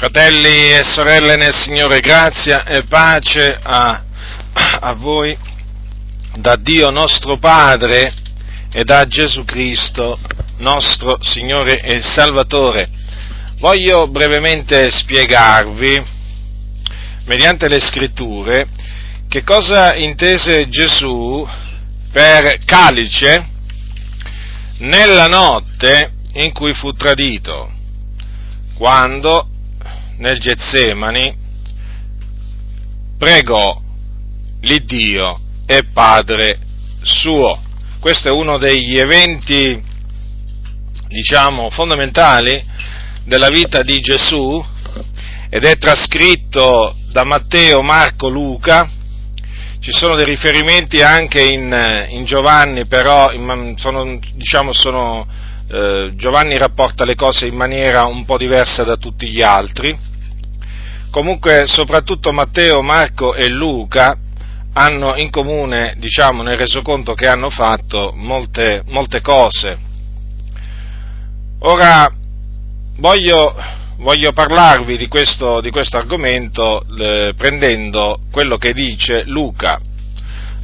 Fratelli e sorelle nel Signore, grazia e pace a, a, voi da Dio nostro Padre e da Gesù Cristo, nostro Signore e Salvatore. Voglio brevemente spiegarvi, mediante le scritture, che cosa intese Gesù per calice nella notte in cui fu tradito, quando nel Getsemani pregò l'Iddio e Padre suo. Questo è uno degli eventi, diciamo, fondamentali della vita di Gesù ed è trascritto da Matteo, Marco, Luca. Ci sono dei riferimenti anche in, in Giovanni, però in, sono, diciamo, sono, eh, Giovanni rapporta le cose in maniera un po' diversa da tutti gli altri comunque soprattutto Matteo, Marco e Luca hanno in comune, diciamo, nel resoconto che hanno fatto molte, molte cose. Ora voglio, voglio parlarvi di questo, di questo argomento eh, prendendo quello che dice Luca.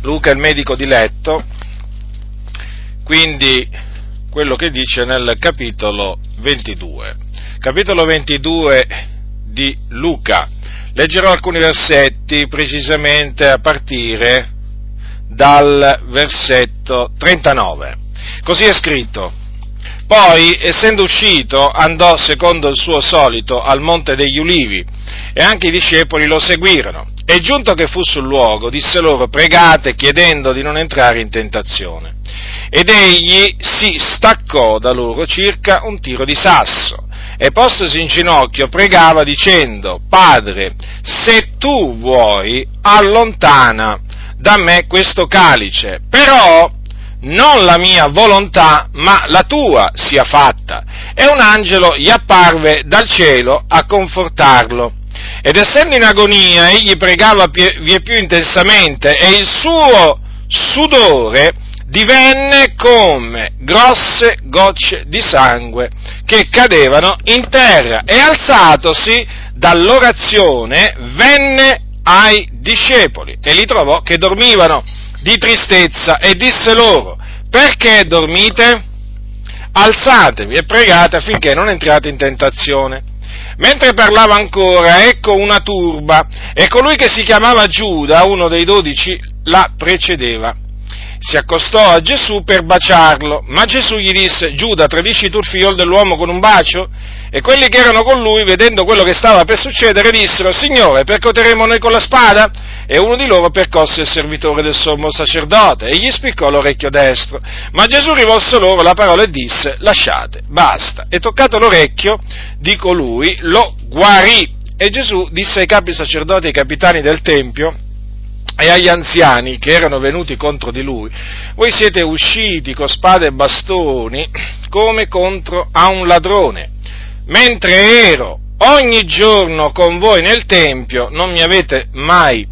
Luca è il medico di letto, quindi quello che dice nel capitolo 22. Capitolo 22 di Luca. Leggerò alcuni versetti precisamente a partire dal versetto 39. Così è scritto. Poi, essendo uscito, andò secondo il suo solito al monte degli ulivi e anche i discepoli lo seguirono. E giunto che fu sul luogo, disse loro, pregate chiedendo di non entrare in tentazione. Ed egli si staccò da loro circa un tiro di sasso e postosi in ginocchio pregava dicendo, Padre, se tu vuoi, allontana da me questo calice, però non la mia volontà, ma la tua sia fatta. E un angelo gli apparve dal cielo a confortarlo. Ed essendo in agonia, egli pregava vie più intensamente e il suo sudore divenne come grosse gocce di sangue che cadevano in terra e alzatosi dall'orazione venne ai discepoli e li trovò che dormivano di tristezza e disse loro perché dormite? Alzatevi e pregate affinché non entriate in tentazione. Mentre parlava ancora, ecco una turba, e colui che si chiamava Giuda, uno dei dodici, la precedeva si accostò a Gesù per baciarlo, ma Gesù gli disse, Giuda, tradisci tu il figlio dell'uomo con un bacio? E quelli che erano con lui, vedendo quello che stava per succedere, dissero, Signore, percoteremo noi con la spada? E uno di loro percosse il servitore del sommo sacerdote e gli spiccò l'orecchio destro. Ma Gesù rivolse loro la parola e disse, lasciate, basta. E toccato l'orecchio di colui, lo guarì. E Gesù disse ai capi sacerdoti e ai capitani del Tempio, e agli anziani che erano venuti contro di lui, voi siete usciti con spade e bastoni come contro a un ladrone, mentre ero ogni giorno con voi nel Tempio, non mi avete mai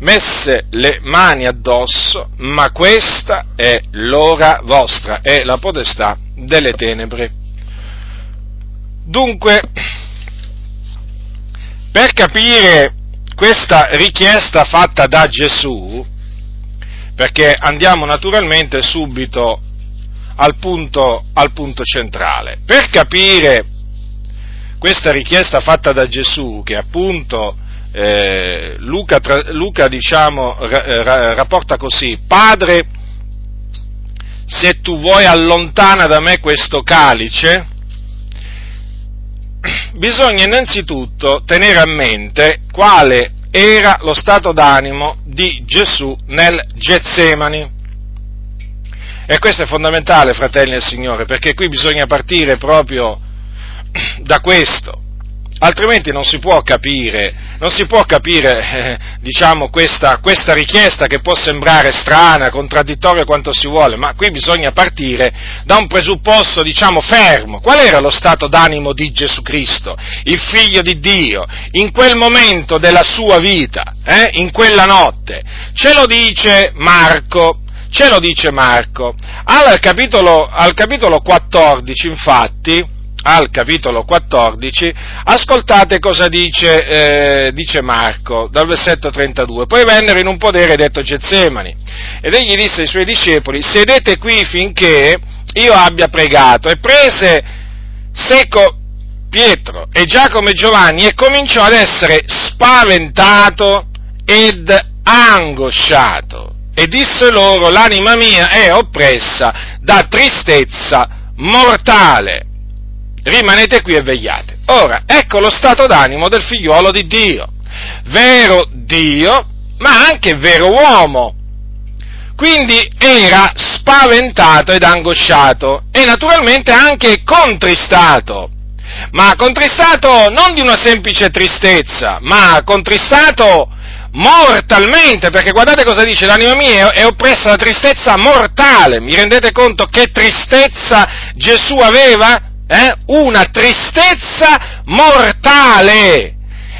messe le mani addosso, ma questa è l'ora vostra, è la potestà delle tenebre. Dunque, per capire questa richiesta fatta da Gesù, perché andiamo naturalmente subito al punto, al punto centrale, per capire questa richiesta fatta da Gesù, che appunto eh, Luca, Luca diciamo, ra, rapporta così, Padre, se tu vuoi allontana da me questo calice, bisogna innanzitutto tenere a mente quale era lo stato d'animo di Gesù nel Getsemani. E questo è fondamentale, fratelli del Signore, perché qui bisogna partire proprio da questo altrimenti non si può capire, si può capire eh, diciamo, questa, questa, richiesta che può sembrare strana, contraddittoria quanto si vuole, ma qui bisogna partire da un presupposto diciamo, fermo. Qual era lo stato d'animo di Gesù Cristo, il figlio di Dio, in quel momento della sua vita, eh, in quella notte? Ce lo dice Marco. Ce lo dice Marco. Al capitolo, al capitolo 14, infatti, al capitolo 14, ascoltate cosa dice, eh, dice, Marco dal versetto 32. Poi vennero in un podere detto Getsemani ed egli disse ai suoi discepoli, sedete qui finché io abbia pregato. E prese secco Pietro e Giacomo e Giovanni e cominciò ad essere spaventato ed angosciato. E disse loro l'anima mia è oppressa da tristezza mortale rimanete qui e vegliate. Ora, ecco lo stato d'animo del figliuolo di Dio, vero Dio, ma anche vero uomo. Quindi era spaventato ed angosciato e naturalmente anche contristato. Ma contristato non di una semplice tristezza, ma contristato mortalmente, perché guardate cosa dice, l'anima mia è oppressa da tristezza mortale. Mi rendete conto che tristezza Gesù aveva? Eh, una tristezza mortale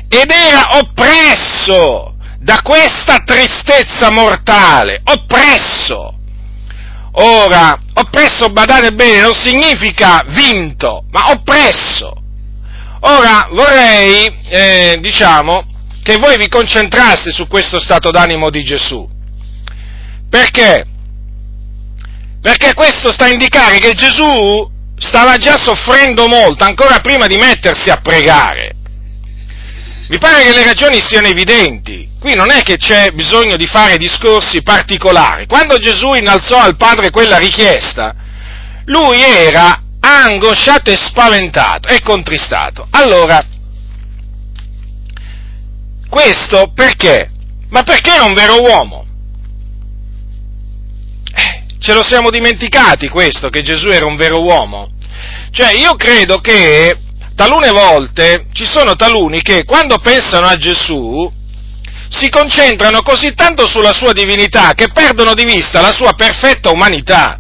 ed era oppresso da questa tristezza mortale, oppresso. Ora, oppresso, badate bene, non significa vinto, ma oppresso. Ora, vorrei, eh, diciamo, che voi vi concentraste su questo stato d'animo di Gesù. Perché? Perché questo sta a indicare che Gesù stava già soffrendo molto ancora prima di mettersi a pregare. Mi pare che le ragioni siano evidenti. Qui non è che c'è bisogno di fare discorsi particolari. Quando Gesù innalzò al Padre quella richiesta, lui era angosciato e spaventato e contristato. Allora, questo perché? Ma perché era un vero uomo? Ce lo siamo dimenticati questo, che Gesù era un vero uomo? Cioè, io credo che talune volte ci sono taluni che quando pensano a Gesù si concentrano così tanto sulla sua divinità che perdono di vista la sua perfetta umanità.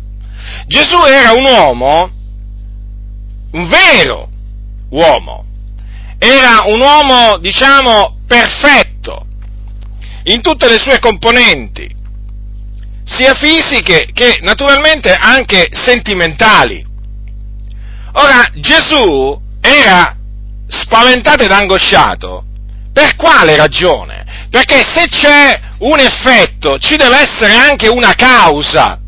Gesù era un uomo, un vero uomo, era un uomo, diciamo, perfetto in tutte le sue componenti sia fisiche che naturalmente anche sentimentali. Ora, Gesù era spaventato ed angosciato. Per quale ragione? Perché se c'è un effetto, ci deve essere anche una causa.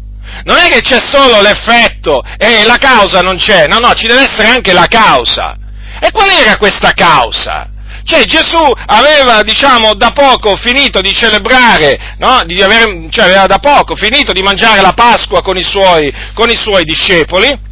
Non è che c'è solo l'effetto e la causa non c'è, no, no, ci deve essere anche la causa. E qual era questa causa? Cioè Gesù aveva, diciamo, da poco finito di celebrare, no? di aver, cioè aveva da poco finito di mangiare la Pasqua con i suoi, con i suoi discepoli,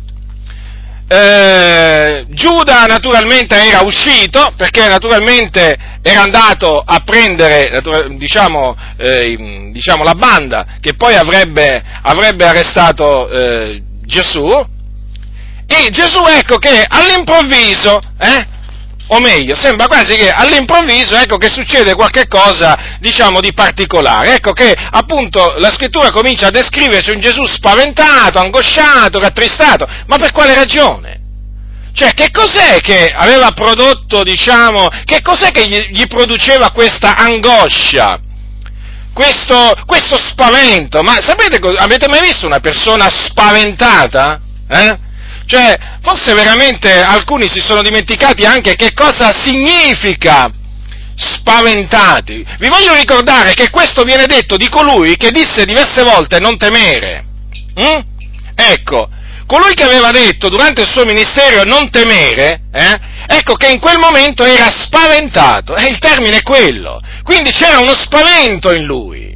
eh, Giuda naturalmente era uscito perché naturalmente era andato a prendere diciamo, eh, diciamo, la banda che poi avrebbe, avrebbe arrestato eh, Gesù. E Gesù ecco che all'improvviso eh, o meglio, sembra quasi che all'improvviso, ecco che succede qualche cosa, diciamo, di particolare. Ecco che, appunto, la scrittura comincia a descriverci un Gesù spaventato, angosciato, rattristato. Ma per quale ragione? Cioè, che cos'è che aveva prodotto, diciamo, che cos'è che gli, gli produceva questa angoscia? Questo, questo spavento? Ma sapete, avete mai visto una persona spaventata? Eh? Cioè, forse veramente alcuni si sono dimenticati anche che cosa significa spaventati. Vi voglio ricordare che questo viene detto di colui che disse diverse volte non temere. Mm? Ecco, colui che aveva detto durante il suo ministero non temere, eh, ecco che in quel momento era spaventato, e il termine è quello. Quindi c'era uno spavento in lui.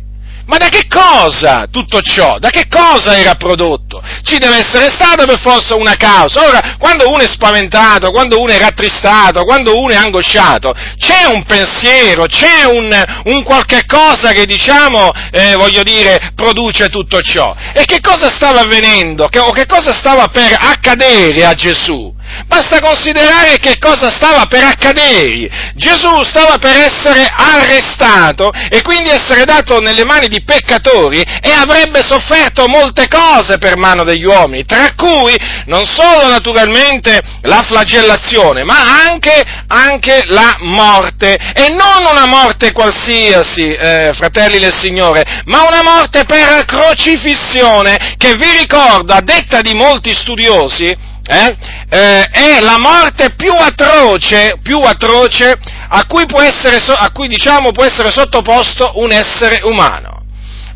Ma da che cosa tutto ciò? Da che cosa era prodotto? Ci deve essere stata per forza una causa. Ora, quando uno è spaventato, quando uno è rattristato, quando uno è angosciato, c'è un pensiero, c'è un, un qualche cosa che diciamo, eh, voglio dire, produce tutto ciò. E che cosa stava avvenendo? Che, o che cosa stava per accadere a Gesù? Basta considerare che cosa stava per accadere. Gesù stava per essere arrestato e quindi essere dato nelle mani di peccatori e avrebbe sofferto molte cose per mano degli uomini, tra cui non solo naturalmente la flagellazione, ma anche, anche la morte. E non una morte qualsiasi, eh, fratelli del Signore, ma una morte per crocifissione che vi ricordo, a detta di molti studiosi, eh, eh, è la morte più atroce, più atroce a cui, può essere, a cui diciamo, può essere sottoposto un essere umano.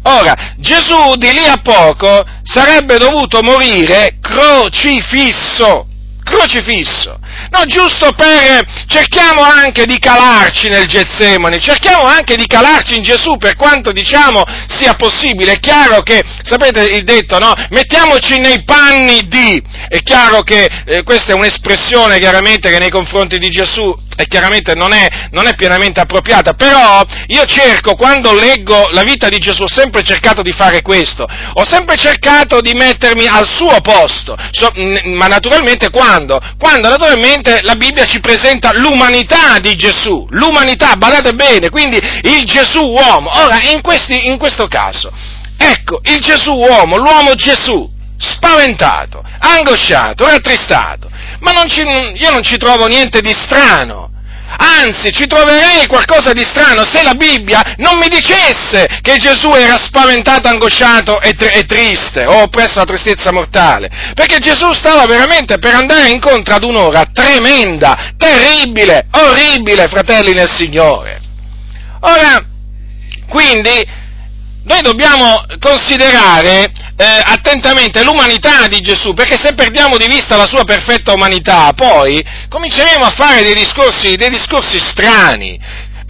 Ora, Gesù di lì a poco sarebbe dovuto morire crocifisso, crocifisso. No, giusto per, cerchiamo anche di calarci nel Getsemani, cerchiamo anche di calarci in Gesù per quanto diciamo sia possibile. È chiaro che, sapete il detto, no? Mettiamoci nei panni di, è chiaro che eh, questa è un'espressione chiaramente che nei confronti di Gesù e chiaramente non è, non è, pienamente appropriata, però io cerco, quando leggo la vita di Gesù, ho sempre cercato di fare questo, ho sempre cercato di mettermi al suo posto, so, ma naturalmente quando? Quando naturalmente la Bibbia ci presenta l'umanità di Gesù, l'umanità, badate bene, quindi il Gesù uomo. Ora, in, questi, in questo caso, ecco, il Gesù uomo, l'uomo Gesù, spaventato, angosciato, rattristato, ma non ci, io non ci trovo niente di strano. Anzi, ci troverei qualcosa di strano se la Bibbia non mi dicesse che Gesù era spaventato, angosciato e, tr- e triste, o oppresso da tristezza mortale, perché Gesù stava veramente per andare incontro ad un'ora tremenda, terribile, orribile, fratelli nel Signore. Ora, quindi, noi dobbiamo considerare eh, attentamente l'umanità di Gesù, perché se perdiamo di vista la sua perfetta umanità, poi cominceremo a fare dei discorsi, dei discorsi strani,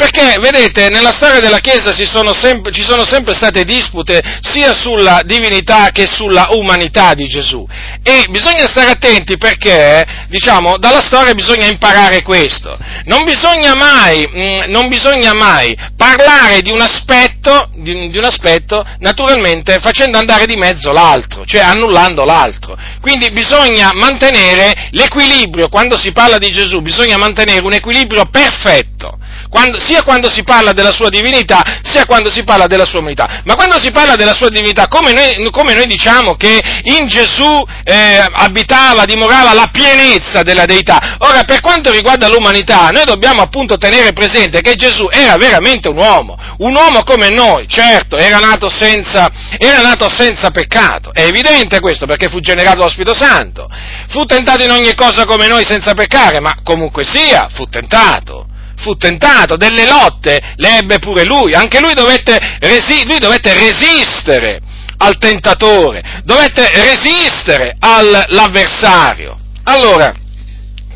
perché, vedete, nella storia della Chiesa sono sempre, ci sono sempre state dispute sia sulla divinità che sulla umanità di Gesù. E bisogna stare attenti perché, diciamo, dalla storia bisogna imparare questo. Non bisogna mai, mm, non bisogna mai parlare di un, aspetto, di, di un aspetto, naturalmente, facendo andare di mezzo l'altro, cioè annullando l'altro. Quindi bisogna mantenere l'equilibrio, quando si parla di Gesù, bisogna mantenere un equilibrio perfetto quando, sia quando si parla della sua divinità, sia quando si parla della sua umanità. Ma quando si parla della sua divinità, come noi, come noi diciamo che in Gesù eh, abitava, dimorava la pienezza della deità, ora per quanto riguarda l'umanità, noi dobbiamo appunto tenere presente che Gesù era veramente un uomo, un uomo come noi, certo, era nato senza, era nato senza peccato, è evidente questo perché fu generato dallo Spirito Santo, fu tentato in ogni cosa come noi senza peccare, ma comunque sia, fu tentato fu tentato, delle lotte le ebbe pure lui, anche lui dovette, resi- lui dovette resistere al tentatore, dovette resistere all'avversario. Allora,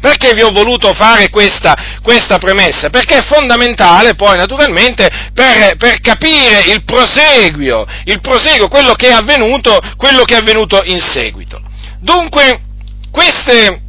perché vi ho voluto fare questa, questa, premessa? Perché è fondamentale poi naturalmente per, per capire il proseguio, il proseguio, quello che avvenuto, quello che è avvenuto in seguito. Dunque, queste,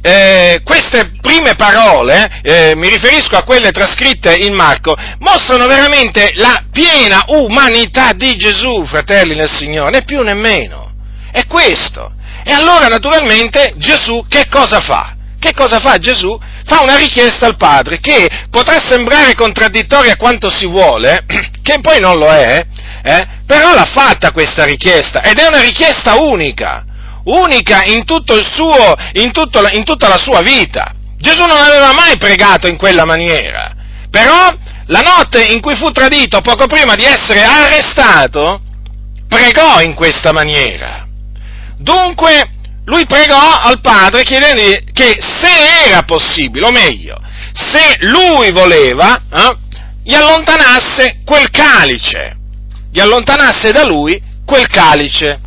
eh, queste prime parole, eh, mi riferisco a quelle trascritte in Marco, mostrano veramente la piena umanità di Gesù, fratelli nel Signore, né più né meno. È questo. E allora naturalmente Gesù che cosa fa? Che cosa fa Gesù? Fa una richiesta al Padre che potrà sembrare contraddittoria quanto si vuole, che poi non lo è, eh, però l'ha fatta questa richiesta ed è una richiesta unica unica in, suo, in, tutto, in tutta la sua vita. Gesù non aveva mai pregato in quella maniera, però la notte in cui fu tradito, poco prima di essere arrestato, pregò in questa maniera. Dunque, lui pregò al Padre chiedendogli che se era possibile, o meglio, se lui voleva, eh, gli allontanasse quel calice, gli allontanasse da lui quel calice.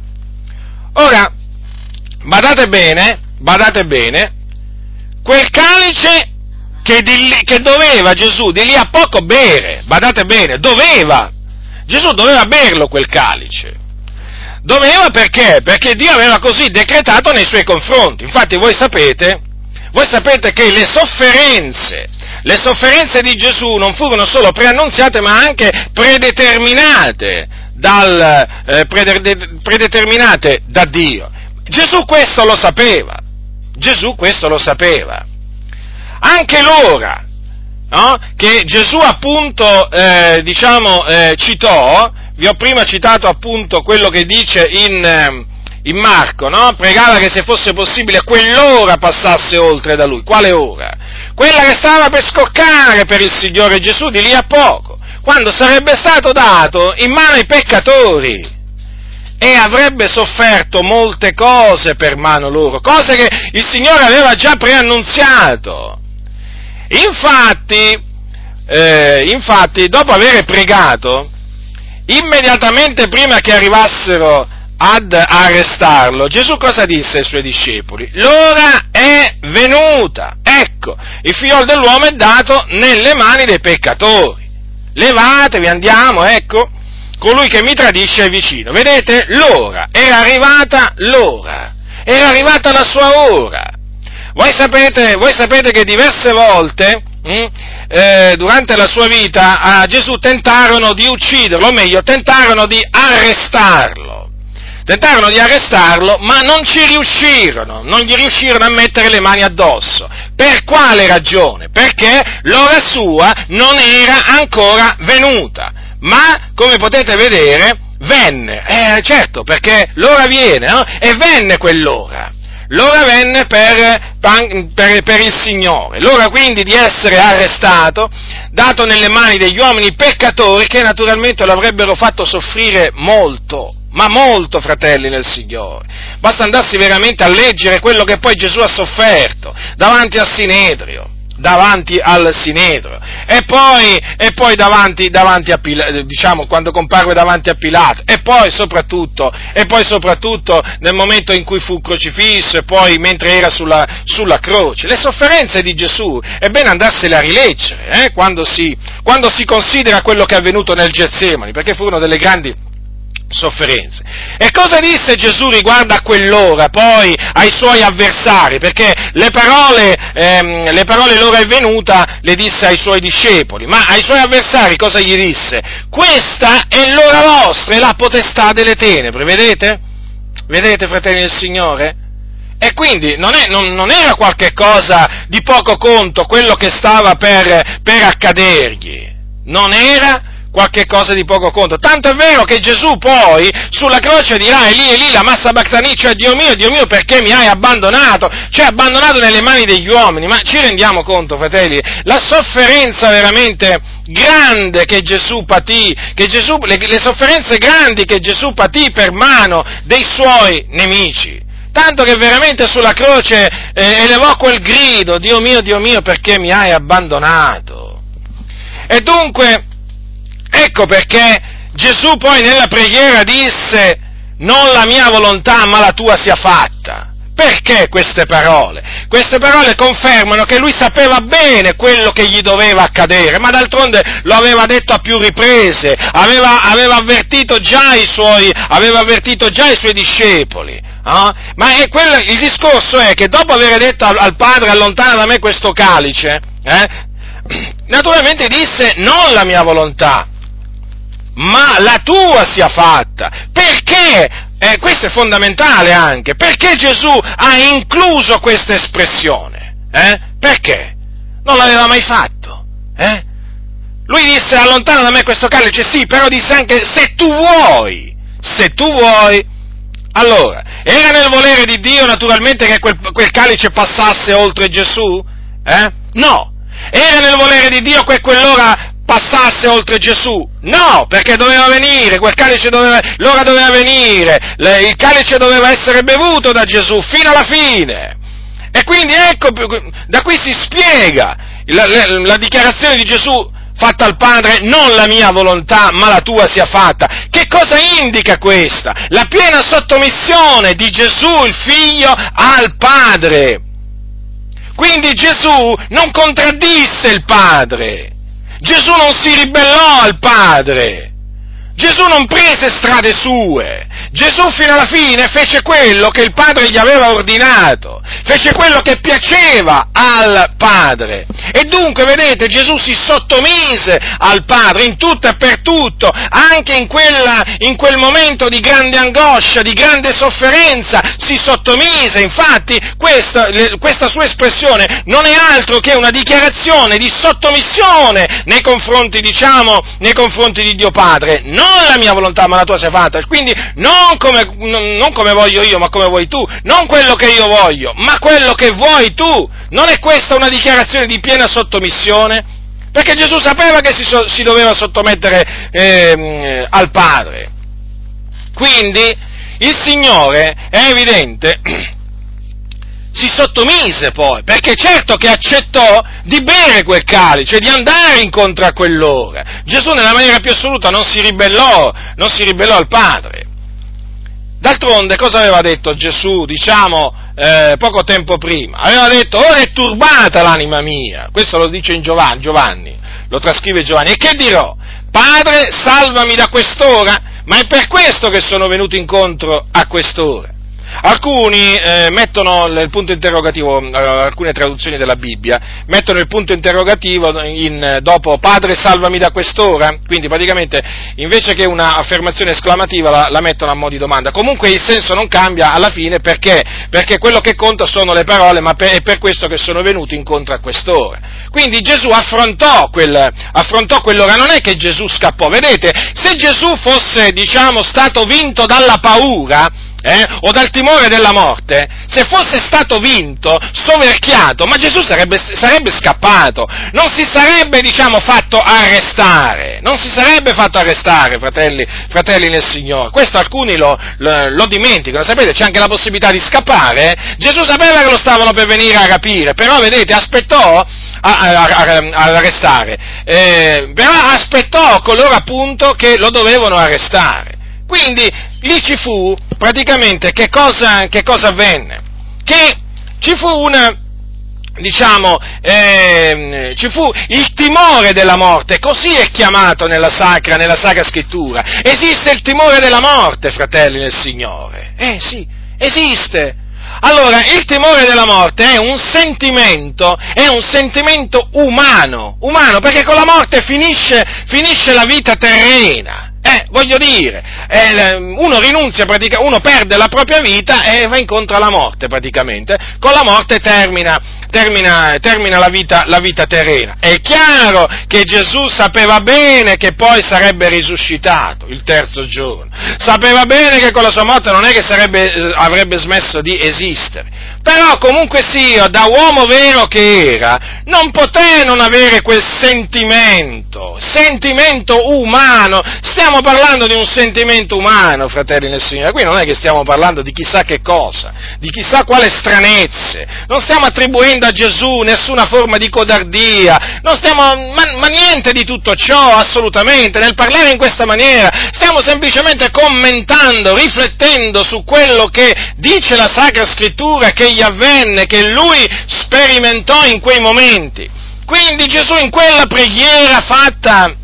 Ora, badate bene, badate bene, quel calice che, di, che doveva Gesù di lì a poco bere, badate bene, doveva, Gesù doveva berlo quel calice. Doveva perché? Perché Dio aveva così decretato nei suoi confronti. Infatti voi sapete, voi sapete che le sofferenze, le sofferenze di Gesù non furono solo preannunziate ma anche predeterminate, dal, eh, predeterminate da Dio. Gesù questo lo sapeva, Gesù questo lo sapeva. Anche l'ora no, che Gesù appunto, eh, diciamo, eh, citò, vi ho prima citato appunto quello che dice in, eh, in Marco, no? pregava che se fosse possibile quell'ora passasse oltre da lui. Quale ora? Quella che stava per scoccare per il Signore Gesù di lì a poco, quando sarebbe stato dato in mano ai peccatori e avrebbe sofferto molte cose per mano loro, cose che il Signore aveva già preannunziato. Infatti, eh, infatti dopo aver pregato, immediatamente prima che arrivassero ad arrestarlo, Gesù cosa disse ai suoi discepoli? L'ora è venuta, ecco, il figlio dell'uomo è dato nelle mani dei peccatori. Levatevi, andiamo, ecco, colui che mi tradisce è vicino. Vedete? L'ora, era arrivata l'ora, era arrivata la sua ora. Voi sapete, voi sapete che diverse volte, mh, hm, eh, durante la sua vita, a Gesù tentarono di ucciderlo, o meglio, tentarono di arrestarlo. Tentarono di arrestarlo, ma non ci riuscirono, non gli riuscirono a mettere le mani addosso. Per quale ragione? Perché l'ora sua non era ancora venuta. Ma, come potete vedere, venne. Eh, certo, perché l'ora viene, no? E venne quell'ora l'ora venne per, per, per, il Signore, l'ora quindi di essere arrestato, dato nelle mani degli uomini peccatori che naturalmente lo avrebbero fatto soffrire molto, ma molto, fratelli nel Signore. Basta andarsi veramente a leggere quello che poi Gesù ha sofferto davanti al Sinedrio davanti al Sinedro e poi, e poi davanti, davanti, a Pilato, diciamo quando comparve davanti a Pilato e poi, soprattutto, e poi soprattutto nel momento in cui fu crocifisso e poi mentre era sulla, sulla croce. Le sofferenze di Gesù è bene andarsele a rileggere eh, quando, si, quando si considera quello che è avvenuto nel Getsemani perché furono delle grandi sofferenze. E cosa disse Gesù riguardo a quell'ora, poi ai suoi avversari? Perché le parole, ehm, le parole l'ora è venuta le disse ai suoi discepoli, ma ai suoi avversari cosa gli disse? Questa è l'ora vostra, è la potestà delle tenebre, vedete? Vedete, fratelli del Signore? E quindi non, è, non, non era qualche cosa di poco conto quello che stava per, per accadergli, non era qualche cosa di poco conto. Tanto è vero che Gesù poi sulla croce dirà Eli Eli la massa bactani, cioè Dio mio, Dio mio perché mi hai abbandonato? Cioè abbandonato nelle mani degli uomini. Ma ci rendiamo conto, fratelli, la sofferenza veramente grande che Gesù patì, che Gesù, le, le sofferenze grandi che Gesù patì per mano dei suoi nemici. Tanto che veramente sulla croce eh, elevò quel grido, Dio mio, Dio mio, perché mi hai abbandonato? E dunque, Ecco perché Gesù poi nella preghiera disse, non la mia volontà ma la tua sia fatta. Perché queste parole? Queste parole confermano che lui sapeva bene quello che gli doveva accadere, ma d'altronde lo aveva detto a più riprese, aveva, aveva, avvertito, già i suoi, aveva avvertito già i suoi discepoli. Eh? Ma quello, il discorso è che dopo aver detto al, al padre allontana da me questo calice, eh, naturalmente disse non la mia volontà, ma la tua sia fatta. Perché? Eh, questo è fondamentale anche. Perché Gesù ha incluso questa espressione? Eh? Perché? Non l'aveva mai fatto. Eh? Lui disse allontana da me questo calice, sì, però disse anche se tu vuoi, se tu vuoi. Allora, era nel volere di Dio naturalmente che quel, quel calice passasse oltre Gesù? Eh? No. Era nel volere di Dio che quell'ora passasse oltre Gesù. No, perché doveva venire, quel calice doveva, l'ora doveva venire, le, il calice doveva essere bevuto da Gesù fino alla fine. E quindi ecco, da qui si spiega la, la, la dichiarazione di Gesù fatta al Padre, non la mia volontà, ma la tua sia fatta. Che cosa indica questa? La piena sottomissione di Gesù, il Figlio, al Padre. Quindi Gesù non contraddisse il Padre, Gesù non si ribellò al Padre. Gesù non prese strade sue, Gesù fino alla fine fece quello che il Padre gli aveva ordinato, fece quello che piaceva al Padre. E dunque, vedete, Gesù si sottomise al Padre in tutto e per tutto, anche in, quella, in quel momento di grande angoscia, di grande sofferenza, si sottomise. Infatti, questa, questa sua espressione non è altro che una dichiarazione di sottomissione nei confronti, diciamo, nei confronti di Dio Padre. Non la mia volontà, ma la tua sia fatta. Quindi, non non come, non come voglio io, ma come vuoi tu, non quello che io voglio, ma quello che vuoi tu. Non è questa una dichiarazione di piena sottomissione? Perché Gesù sapeva che si, si doveva sottomettere eh, al Padre. Quindi il Signore, è evidente, si sottomise poi, perché certo che accettò di bere quel calice, di andare incontro a quell'ora. Gesù nella maniera più assoluta non si ribellò, non si ribellò al Padre. D'altronde cosa aveva detto Gesù, diciamo, eh, poco tempo prima? Aveva detto, ora è turbata l'anima mia, questo lo dice in Giovanni, Giovanni, lo trascrive Giovanni, e che dirò? Padre, salvami da quest'ora, ma è per questo che sono venuto incontro a quest'ora. Alcuni eh, mettono il punto interrogativo, eh, alcune traduzioni della Bibbia, mettono il punto interrogativo in, dopo Padre salvami da quest'ora, quindi praticamente invece che un'affermazione esclamativa la, la, mettono a mo' di domanda. Comunque il senso non cambia alla fine perché? Perché quello che conta sono le parole, ma per, è per questo che sono venuti incontro a quest'ora. Quindi Gesù affrontò, quel, affrontò quell'ora, non è che Gesù scappò, vedete, se Gesù fosse, diciamo, stato vinto dalla paura, eh, o dal timore della morte, se fosse stato vinto, soverchiato, ma Gesù sarebbe, sarebbe scappato, non si sarebbe, diciamo, fatto arrestare, non si sarebbe fatto arrestare, fratelli, fratelli nel Signore. Questo alcuni lo, lo, lo, dimenticano, sapete, c'è anche la possibilità di scappare. Gesù sapeva che lo stavano per venire a rapire, però, vedete, aspettò ad arrestare, eh, però aspettò coloro appunto che lo dovevano arrestare. Quindi lì ci fu praticamente che cosa, che cosa avvenne? Che ci fu una, diciamo, eh, ci fu il timore della morte, così è chiamato nella sacra, nella sacra scrittura. Esiste il timore della morte, fratelli nel Signore. Eh sì, esiste. Allora, il timore della morte è un sentimento, è un sentimento umano, umano, perché con la morte finisce, finisce la vita terrena. Eh, voglio dire, eh, uno rinunzia, uno perde la propria vita e va incontro alla morte praticamente. Con la morte termina, termina, termina la, vita, la, vita, terrena. È chiaro che Gesù sapeva bene che poi sarebbe risuscitato il terzo giorno. Sapeva bene che con la sua morte non è che sarebbe, eh, avrebbe smesso di esistere. Però comunque sia, da uomo vero che era, non poté non avere quel sentimento, sentimento umano. Stiamo parlando di un sentimento umano, fratelli nel Signore. Qui non è che stiamo parlando di chissà che cosa, di chissà quale stranezze. Non stiamo attribuendo a Gesù nessuna forma di codardia, stiamo, ma, ma niente di tutto ciò, assolutamente. Nel parlare in questa maniera, stiamo semplicemente commentando, riflettendo su quello che dice la Sacra Scrittura, che gli avvenne, che lui sperimentò in quei momenti. Quindi Gesù in quella preghiera fatta,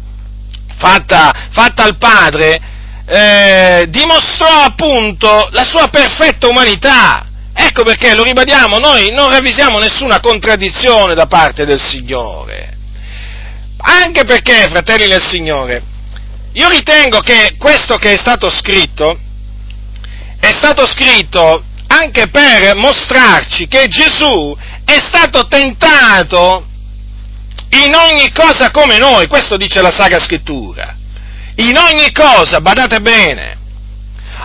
fatta, fatta al Padre, eh, dimostrò appunto la sua perfetta umanità. Ecco perché, lo ribadiamo, noi non ravvisiamo nessuna contraddizione da parte del Signore. Anche perché, fratelli del Signore, io ritengo che questo che è stato scritto è stato scritto anche per mostrarci che Gesù è stato tentato in ogni cosa come noi, questo dice la Sacra Scrittura, in ogni cosa, badate bene.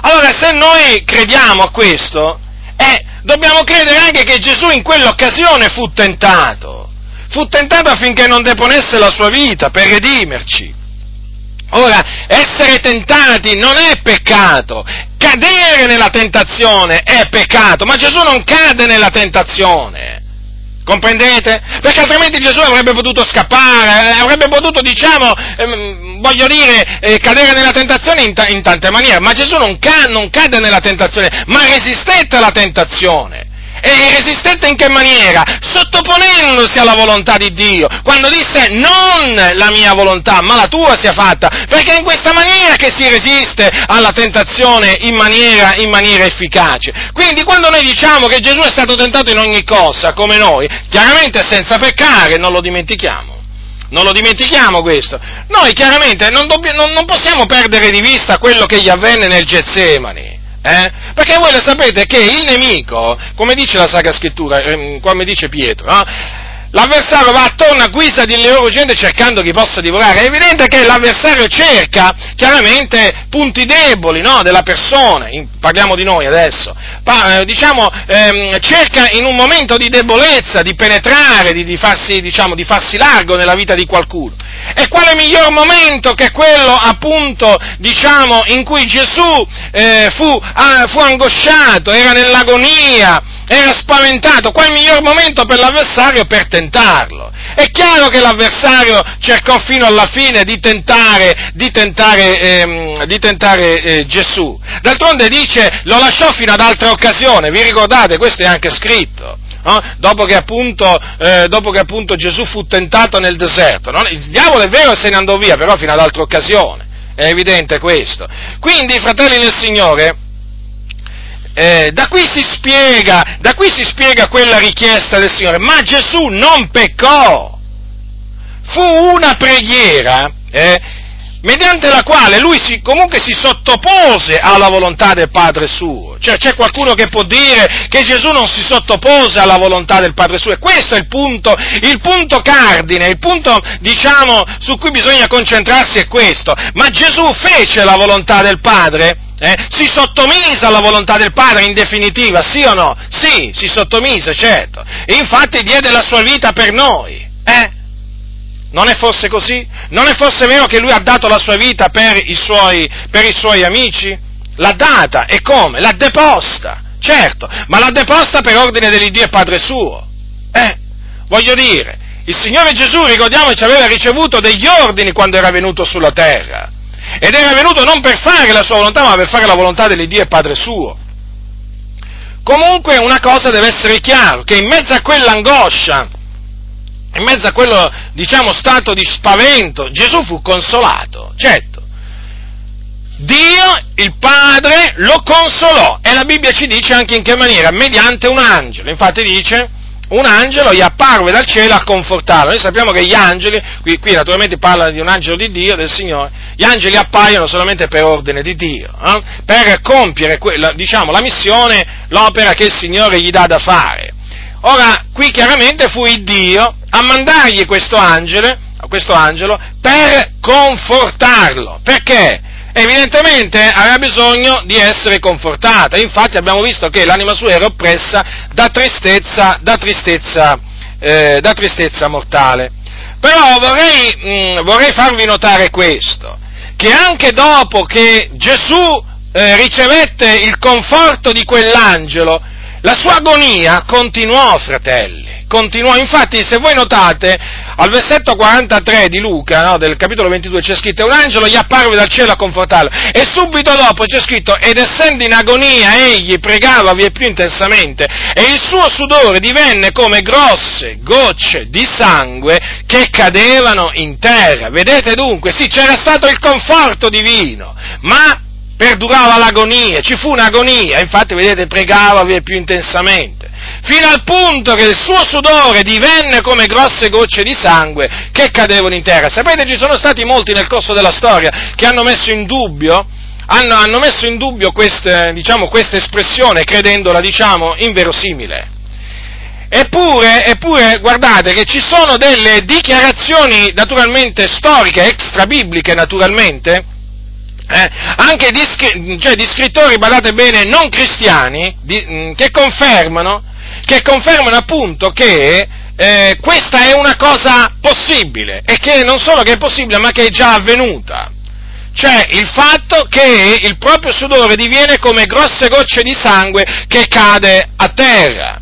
Allora, se noi crediamo a questo, eh, dobbiamo credere anche che Gesù in quell'occasione fu tentato, fu tentato affinché non deponesse la sua vita per redimerci. Ora, essere tentati non è peccato, cadere nella tentazione è peccato, ma Gesù non cade nella tentazione. Comprendete? Perché altrimenti Gesù avrebbe potuto scappare, eh, avrebbe potuto, diciamo, ehm, voglio dire, eh, cadere nella tentazione in, ta- in, tante maniere, ma Gesù non, ca- non cade nella tentazione, ma resistette alla tentazione. E resistette in che maniera? Sottoponendosi alla volontà di Dio, quando disse non la mia volontà, ma la tua sia fatta, perché è in questa maniera che si resiste alla tentazione in maniera, in maniera efficace. Quindi quando noi diciamo che Gesù è stato tentato in ogni cosa, come noi, chiaramente senza peccare, non lo dimentichiamo. Non lo dimentichiamo questo. Noi chiaramente non, dobb- non, non possiamo perdere di vista quello che gli avvenne nel Getsemani. Eh? Perché voi lo sapete che il nemico, come dice la Sacra Scrittura, eh, come dice Pietro, no? l'avversario va attorno a guisa di loro gente cercando chi possa divorare. È evidente che l'avversario cerca chiaramente punti deboli no? della persona, in, parliamo di noi adesso, pa, eh, diciamo, ehm, cerca in un momento di debolezza di penetrare, di, di, farsi, diciamo, di farsi largo nella vita di qualcuno. E quale miglior momento che quello appunto, diciamo, in cui Gesù eh, fu, ah, fu angosciato, era nell'agonia, era spaventato, qual miglior momento per l'avversario per tentarlo? È chiaro che l'avversario cercò fino alla fine di tentare, di tentare, ehm, di tentare eh, Gesù. D'altronde dice, lo lasciò fino ad altra occasione, vi ricordate? Questo è anche scritto. No? Dopo, che appunto, eh, dopo, che appunto, Gesù fu tentato nel deserto. No? Il diavolo è vero se ne andò via, però fino ad altra occasione. È evidente questo. Quindi, fratelli del Signore, eh, da, qui spiega, da qui si spiega quella richiesta del Signore, ma Gesù non peccò. Fu una preghiera eh, mediante la quale lui si, comunque si sottopose alla volontà del Padre suo. Cioè c'è qualcuno che può dire che Gesù non si sottopose alla volontà del Padre suo e questo è il punto, il punto cardine, il punto diciamo su cui bisogna concentrarsi è questo. Ma Gesù fece la volontà del Padre? Eh? Si sottomise alla volontà del Padre in definitiva, sì o no? Sì, si sottomise, certo. E infatti diede la sua vita per noi. Eh? Non è forse così? Non è forse vero che lui ha dato la sua vita per i suoi, per i suoi amici? L'ha data e come? L'ha deposta, certo, ma l'ha deposta per ordine dell'Iddio e Padre suo. Eh, voglio dire, il Signore Gesù, ricordiamoci, aveva ricevuto degli ordini quando era venuto sulla terra. Ed era venuto non per fare la sua volontà, ma per fare la volontà dell'Iddio e Padre suo. Comunque una cosa deve essere chiara, che in mezzo a quell'angoscia, in mezzo a quello, diciamo, stato di spavento, Gesù fu consolato, certo. Dio, il Padre, lo consolò e la Bibbia ci dice anche in che maniera, mediante un angelo. Infatti dice, un angelo gli apparve dal cielo a confortarlo. Noi sappiamo che gli angeli, qui, qui naturalmente parla di un angelo di Dio, del Signore, gli angeli appaiono solamente per ordine di Dio, eh? per compiere quella, diciamo, la missione, l'opera che il Signore gli dà da fare. Ora, qui chiaramente fu il Dio a mandargli questo angelo, questo angelo per confortarlo. Perché? Evidentemente aveva bisogno di essere confortata, infatti abbiamo visto che l'anima sua era oppressa da tristezza, da tristezza, eh, da tristezza mortale. Però vorrei, mh, mm, vorrei, farvi notare questo, che anche dopo che Gesù eh, ricevette il conforto di quell'angelo, la sua agonia continuò, fratelli continuò, infatti se voi notate, al versetto 43 di Luca, no, del capitolo 22, c'è scritto, un angelo gli apparve dal cielo a confortarlo, e subito dopo c'è scritto, ed essendo in agonia egli pregava via più intensamente, e il suo sudore divenne come grosse gocce di sangue che cadevano in terra. Vedete dunque, sì, c'era stato il conforto divino, ma perdurava l'agonia, ci fu un'agonia, infatti vedete pregava più intensamente fino al punto che il suo sudore divenne come grosse gocce di sangue che cadevano in terra. Sapete, ci sono stati molti nel corso della storia che hanno messo in dubbio, hanno, hanno messo in dubbio queste, diciamo, questa espressione credendola, diciamo, inverosimile. Eppure, eppure, guardate che ci sono delle dichiarazioni naturalmente storiche, extra-bibliche naturalmente, eh, anche di, cioè, di, scrittori, badate bene, non cristiani, di, che confermano che confermano appunto che eh, questa è una cosa possibile e che non solo che è possibile ma che è già avvenuta. Cioè il fatto che il proprio sudore diviene come grosse gocce di sangue che cade a terra.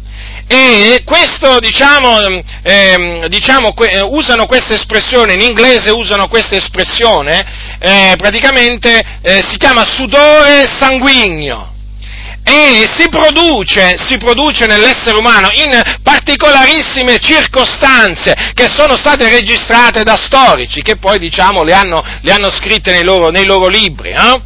E questo, diciamo, eh, diciamo que- usano questa espressione, in inglese usano questa espressione, eh, praticamente eh, si chiama sudore sanguigno e si produce, si produce nell'essere umano in particolarissime circostanze che sono state registrate da storici che poi diciamo le hanno, le hanno scritte nei loro, nei loro libri. Eh?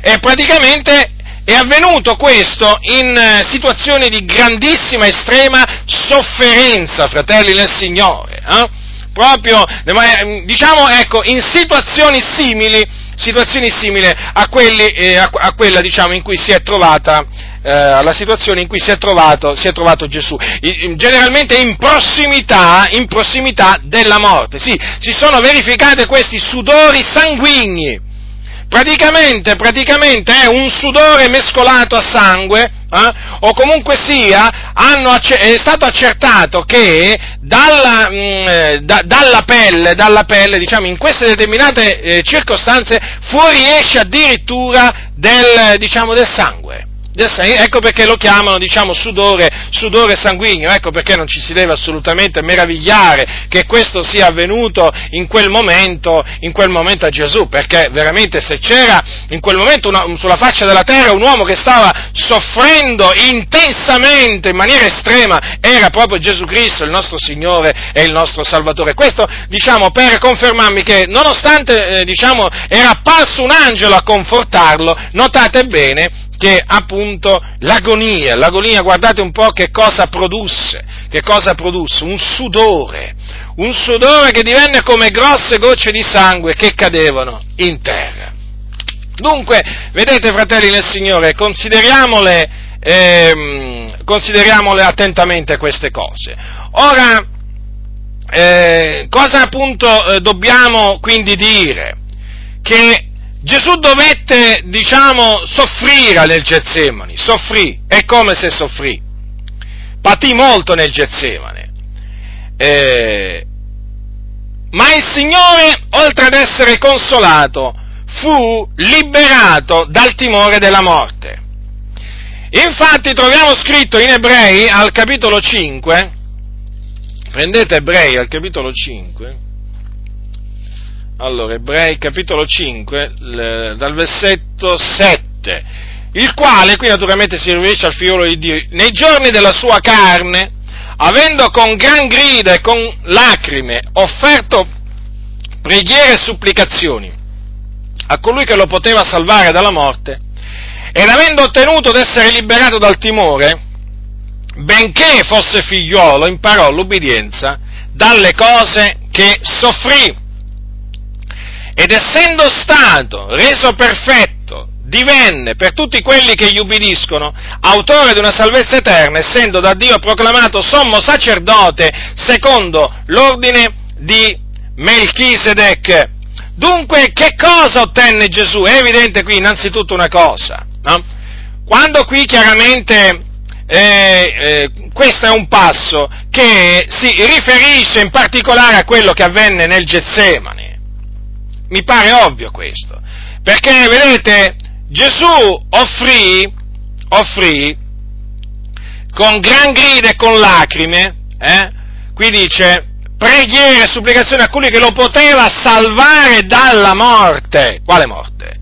E praticamente è avvenuto questo in eh, situazioni di grandissima, estrema sofferenza, fratelli nel Signore. Eh? Proprio, eh, diciamo, ecco, in situazioni simili situazioni simili a, quelli, eh, a, a quella diciamo, in cui si è trovata eh, alla situazione in cui si è trovato, si è trovato Gesù, I, generalmente in prossimità, in prossimità della morte. Sì, si sono verificati questi sudori sanguigni praticamente, praticamente è un sudore mescolato a sangue, eh? o comunque sia, hanno, è stato accertato che dalla, mh, mm, eh, da, dalla, pelle, dalla pelle, diciamo, in queste determinate eh, circostanze, fuoriesce addirittura del, diciamo, del sangue ecco perché lo chiamano, diciamo, sudore, sudore, sanguigno, ecco perché non ci si deve assolutamente meravigliare che questo sia avvenuto in quel momento, in quel momento a Gesù, perché veramente se c'era in quel momento una, sulla faccia della terra un uomo che stava soffrendo intensamente, in maniera estrema, era proprio Gesù Cristo, il nostro Signore e il nostro Salvatore. Questo, diciamo, per confermarmi che nonostante, eh, diciamo, era apparso un angelo a confortarlo, notate bene che appunto l'agonia, l'agonia guardate un po' che cosa produsse, che cosa produsse, un sudore, un sudore che divenne come grosse gocce di sangue che cadevano in terra. Dunque, vedete fratelli nel Signore, consideriamole, ehm, consideriamole attentamente queste cose. Ora, eh, cosa appunto eh, dobbiamo quindi dire? Che Gesù dovette, diciamo, soffrire nel Getsemani, soffrì, è come se soffrì, patì molto nel Getsemane, eh, ma il Signore, oltre ad essere consolato, fu liberato dal timore della morte. Infatti troviamo scritto in Ebrei al capitolo 5, prendete Ebrei al capitolo 5, allora, Ebrei capitolo 5, l- dal versetto 7, il quale qui naturalmente si riferisce al figliolo di Dio, nei giorni della sua carne, avendo con gran grida e con lacrime offerto preghiere e supplicazioni a colui che lo poteva salvare dalla morte, ed avendo ottenuto d'essere liberato dal timore, benché fosse figliuolo, imparò l'ubbidienza dalle cose che soffrì ed essendo stato reso perfetto, divenne per tutti quelli che gli ubbidiscono autore di una salvezza eterna, essendo da Dio proclamato sommo sacerdote secondo l'ordine di Melchisedec. Dunque, che cosa ottenne Gesù? È evidente qui innanzitutto una cosa, no? Quando qui chiaramente eh, eh, questo è un passo che si riferisce in particolare a quello che avvenne nel Getsemani. Mi pare ovvio questo. Perché, vedete, Gesù offrì, offrì con gran grida e con lacrime, eh, qui dice, preghiere e supplicazioni a colui che lo poteva salvare dalla morte. Quale morte?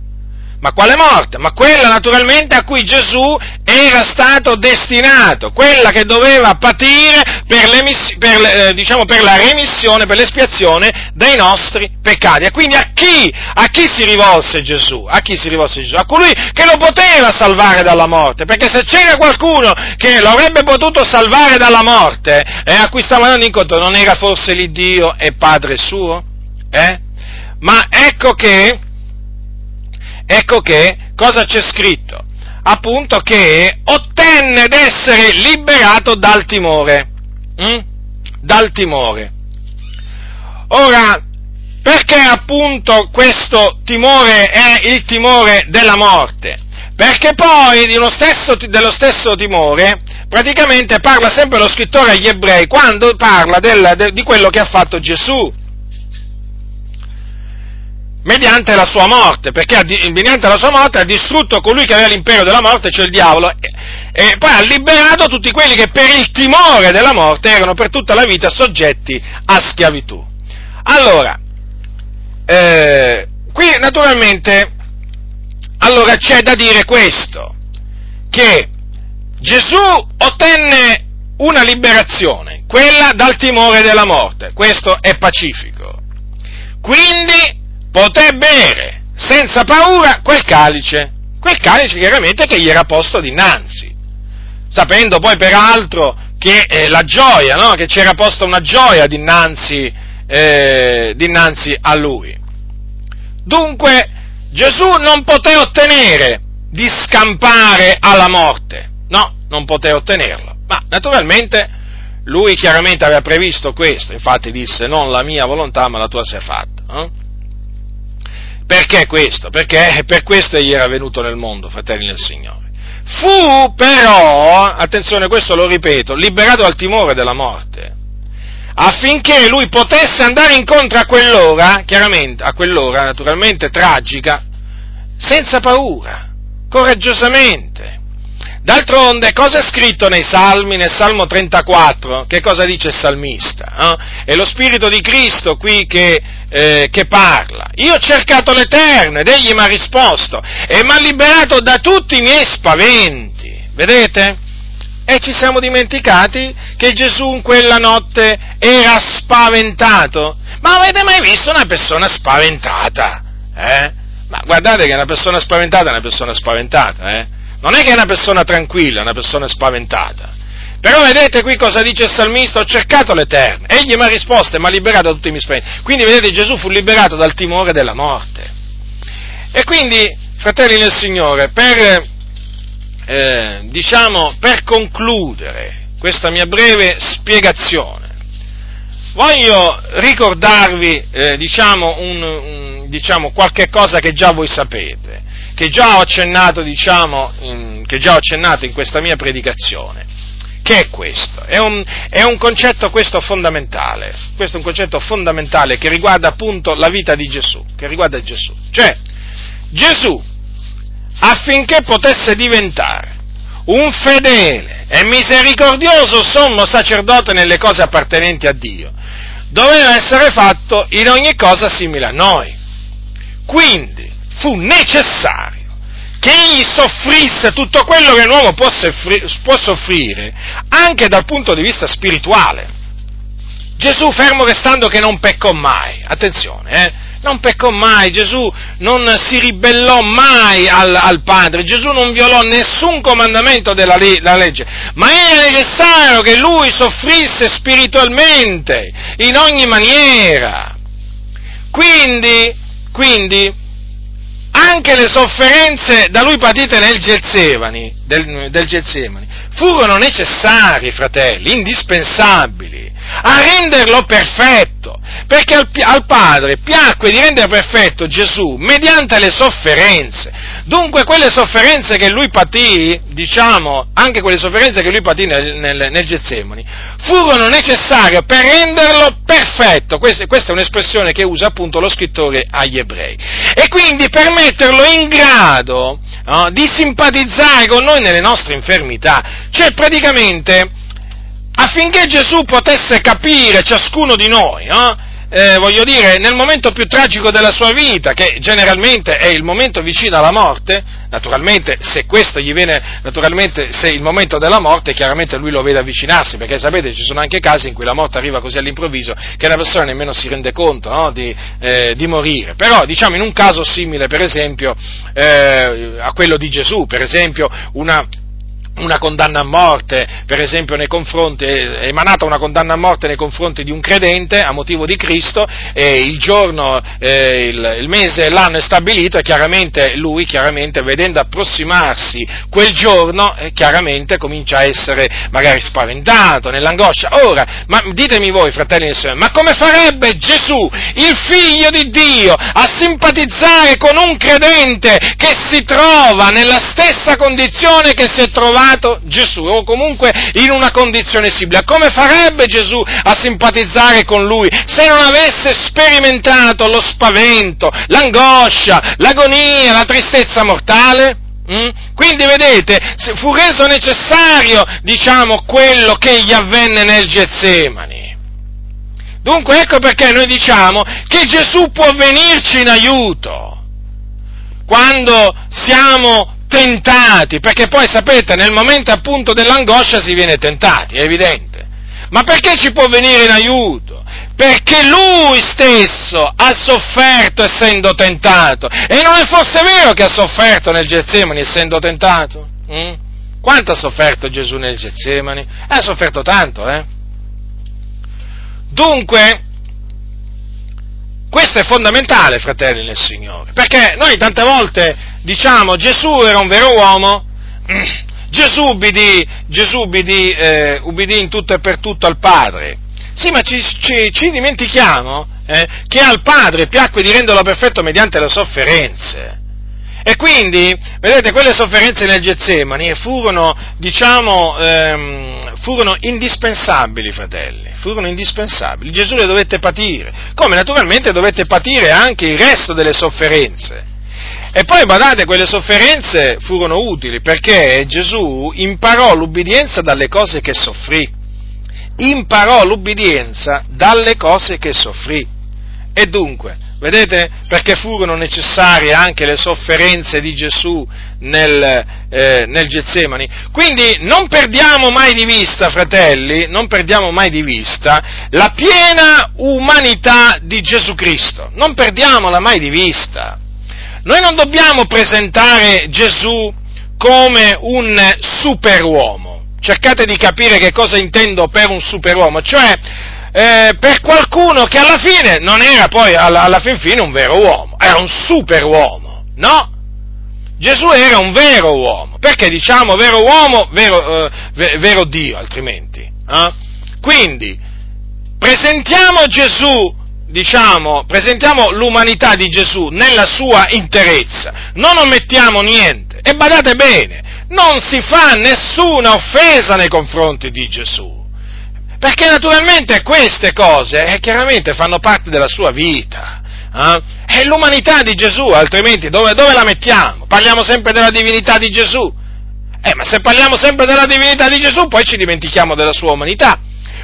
Ma quale morte? Ma quella naturalmente a cui Gesù era stato destinato, quella che doveva patire per, per, eh, diciamo, per la remissione, per l'espiazione dei nostri peccati. E quindi a chi? A chi si rivolse Gesù? A chi si rivolse Gesù? A colui che lo poteva salvare dalla morte, perché se c'era qualcuno che lo avrebbe potuto salvare dalla morte, eh, a cui stava andando incontro, non era forse l'Iddio e Padre suo? Eh? Ma ecco che ecco che cosa c'è scritto? Appunto che ottenne d'essere liberato dal timore. Mm? Dal timore. Ora, perché appunto questo timore è il timore della morte? Perché poi stesso, dello stesso timore praticamente parla sempre lo scrittore agli ebrei quando parla del, de, di quello che ha fatto Gesù mediante la sua morte, perché mediante la sua morte ha distrutto colui che aveva l'impero della morte, cioè il diavolo, e, e poi ha liberato tutti quelli che per il timore della morte erano per tutta la vita soggetti a schiavitù. Allora, eh, qui naturalmente, allora c'è da dire questo, che Gesù ottenne una liberazione, quella dal timore della morte, questo è pacifico. Quindi poté bere senza paura quel calice, quel calice chiaramente che gli era posto dinanzi, sapendo poi peraltro che eh, la gioia, no? che c'era posta una gioia dinanzi, eh, dinanzi a lui. Dunque Gesù non poté ottenere di scampare alla morte, no, non poté ottenerlo, ma naturalmente lui chiaramente aveva previsto questo, infatti disse non la mia volontà ma la tua sia fatta. No? Perché questo? Perché per questo egli era venuto nel mondo, fratelli del Signore. Fu però, attenzione, questo lo ripeto, liberato dal timore della morte, affinché lui potesse andare incontro a quell'ora, chiaramente, a quell'ora naturalmente tragica, senza paura, coraggiosamente. D'altronde, cosa è scritto nei Salmi, nel Salmo 34? Che cosa dice il salmista? Eh? È lo Spirito di Cristo qui che, eh, che parla. Io ho cercato l'Eterno ed Egli mi ha risposto e mi ha liberato da tutti i miei spaventi. Vedete? E ci siamo dimenticati che Gesù in quella notte era spaventato. Ma avete mai visto una persona spaventata? Eh? Ma guardate che una persona spaventata è una persona spaventata, eh? Non è che è una persona tranquilla, è una persona spaventata. Però vedete qui cosa dice il salmista, ho cercato l'Eterno, egli mi ha risposto e mi ha liberato da tutti i miei spaventi. Quindi vedete Gesù fu liberato dal timore della morte. E quindi, fratelli nel Signore, per, eh, diciamo, per concludere questa mia breve spiegazione, voglio ricordarvi, eh, diciamo, un, un, diciamo, qualche cosa che già voi sapete che già ho accennato, diciamo, in, già ho accennato in questa mia predicazione. Che è questo? È un, è un concetto questo fondamentale, questo è un concetto fondamentale che riguarda appunto la vita di Gesù, che riguarda Gesù. Cioè, Gesù, affinché potesse diventare un fedele e misericordioso sommo sacerdote nelle cose appartenenti a Dio, doveva essere fatto in ogni cosa simile a noi. Quindi, fu necessario che egli soffrisse tutto quello che l'uomo può, soffrire, anche dal punto di vista spirituale. Gesù, fermo restando che non peccò mai, attenzione, eh, non peccò mai, Gesù non si ribellò mai al, al Padre, Gesù non violò nessun comandamento della, della, legge, ma era necessario che lui soffrisse spiritualmente, in ogni maniera. Quindi, quindi anche le sofferenze da lui patite nel Getsemani, del, del Getsemani furono necessarie, fratelli, indispensabili, a renderlo perfetto, perché al, al, Padre piacque di rendere perfetto Gesù mediante le sofferenze. Dunque quelle sofferenze che lui patì, diciamo, anche quelle sofferenze che lui patì nel, nel, nel Getsemani, furono necessarie per renderlo perfetto. Questa, questa, è un'espressione che usa appunto lo scrittore agli ebrei. E quindi per metterlo in grado no, di simpatizzare con noi nelle nostre infermità. Cioè praticamente affinché Gesù potesse capire ciascuno di noi, no? Eh, voglio dire, nel momento più tragico della sua vita, che generalmente è il momento vicino alla morte, naturalmente se questo gli viene, naturalmente se il momento della morte, chiaramente lui lo vede avvicinarsi, perché sapete ci sono anche casi in cui la morte arriva così all'improvviso che una persona nemmeno si rende conto no, di, eh, di, morire. Però diciamo in un caso simile, per esempio, eh, a quello di Gesù, per esempio una una condanna a morte, per esempio, nei confronti, emanata una condanna a morte nei confronti di un credente a motivo di Cristo, e il giorno, eh, il, il, mese, l'anno è stabilito e chiaramente lui, chiaramente, vedendo approssimarsi quel giorno, eh, chiaramente comincia a essere magari spaventato, nell'angoscia. Ora, ma ditemi voi, fratelli e sorelle, ma come farebbe Gesù, il figlio di Dio, a simpatizzare con un credente che si trova nella stessa condizione che si è trovato trovato Gesù, o comunque in una condizione simile. Come farebbe Gesù a simpatizzare con lui se non avesse sperimentato lo spavento, l'angoscia, l'agonia, la tristezza mortale? Mm? Quindi vedete, fu reso necessario, diciamo, quello che gli avvenne nel Getsemani. Dunque ecco perché noi diciamo che Gesù può venirci in aiuto quando siamo tentati, perché poi sapete, nel momento appunto dell'angoscia si viene tentati, è evidente. Ma perché ci può venire in aiuto? Perché lui stesso ha sofferto essendo tentato. E non è forse vero che ha sofferto nel Getsemani essendo tentato? Mm? Quanto ha sofferto Gesù nel Getsemani? Ha sofferto tanto, eh? Dunque, questo è fondamentale, fratelli nel Signore, perché noi tante volte diciamo Gesù era un vero uomo, Gesù ubbidì, Gesù ubbidì, eh, ubbidì in tutto e per tutto al Padre. Sì, ma ci, ci, ci dimentichiamo eh, che al Padre piacque di renderlo perfetto mediante le sofferenze. E quindi, vedete, quelle sofferenze nel Getsemani furono, diciamo, ehm, furono indispensabili, fratelli, furono indispensabili. Gesù le dovette patire, come naturalmente dovette patire anche il resto delle sofferenze. E poi, badate, quelle sofferenze furono utili perché Gesù imparò l'ubbidienza dalle cose che soffrì. Imparò l'ubbidienza dalle cose che soffrì. E dunque, Vedete? Perché furono necessarie anche le sofferenze di Gesù nel, eh, nel Getsemani. Quindi non perdiamo mai di vista, fratelli, non perdiamo mai di vista la piena umanità di Gesù Cristo. Non perdiamola mai di vista. Noi non dobbiamo presentare Gesù come un superuomo. Cercate di capire che cosa intendo per un superuomo, cioè eh, per qualcuno che alla fine non era poi alla, alla fin fine un vero uomo, era un super uomo, no? Gesù era un vero uomo, perché diciamo vero uomo, vero, eh, vero Dio altrimenti? Eh? Quindi, presentiamo Gesù, diciamo, presentiamo l'umanità di Gesù nella sua interezza, non omettiamo niente, e badate bene, non si fa nessuna offesa nei confronti di Gesù. Perché naturalmente queste cose eh, chiaramente fanno parte della sua vita. Eh? È l'umanità di Gesù, altrimenti dove, dove, la mettiamo? Parliamo sempre della divinità di Gesù. Eh, ma se parliamo sempre della divinità di Gesù, poi ci dimentichiamo della sua umanità.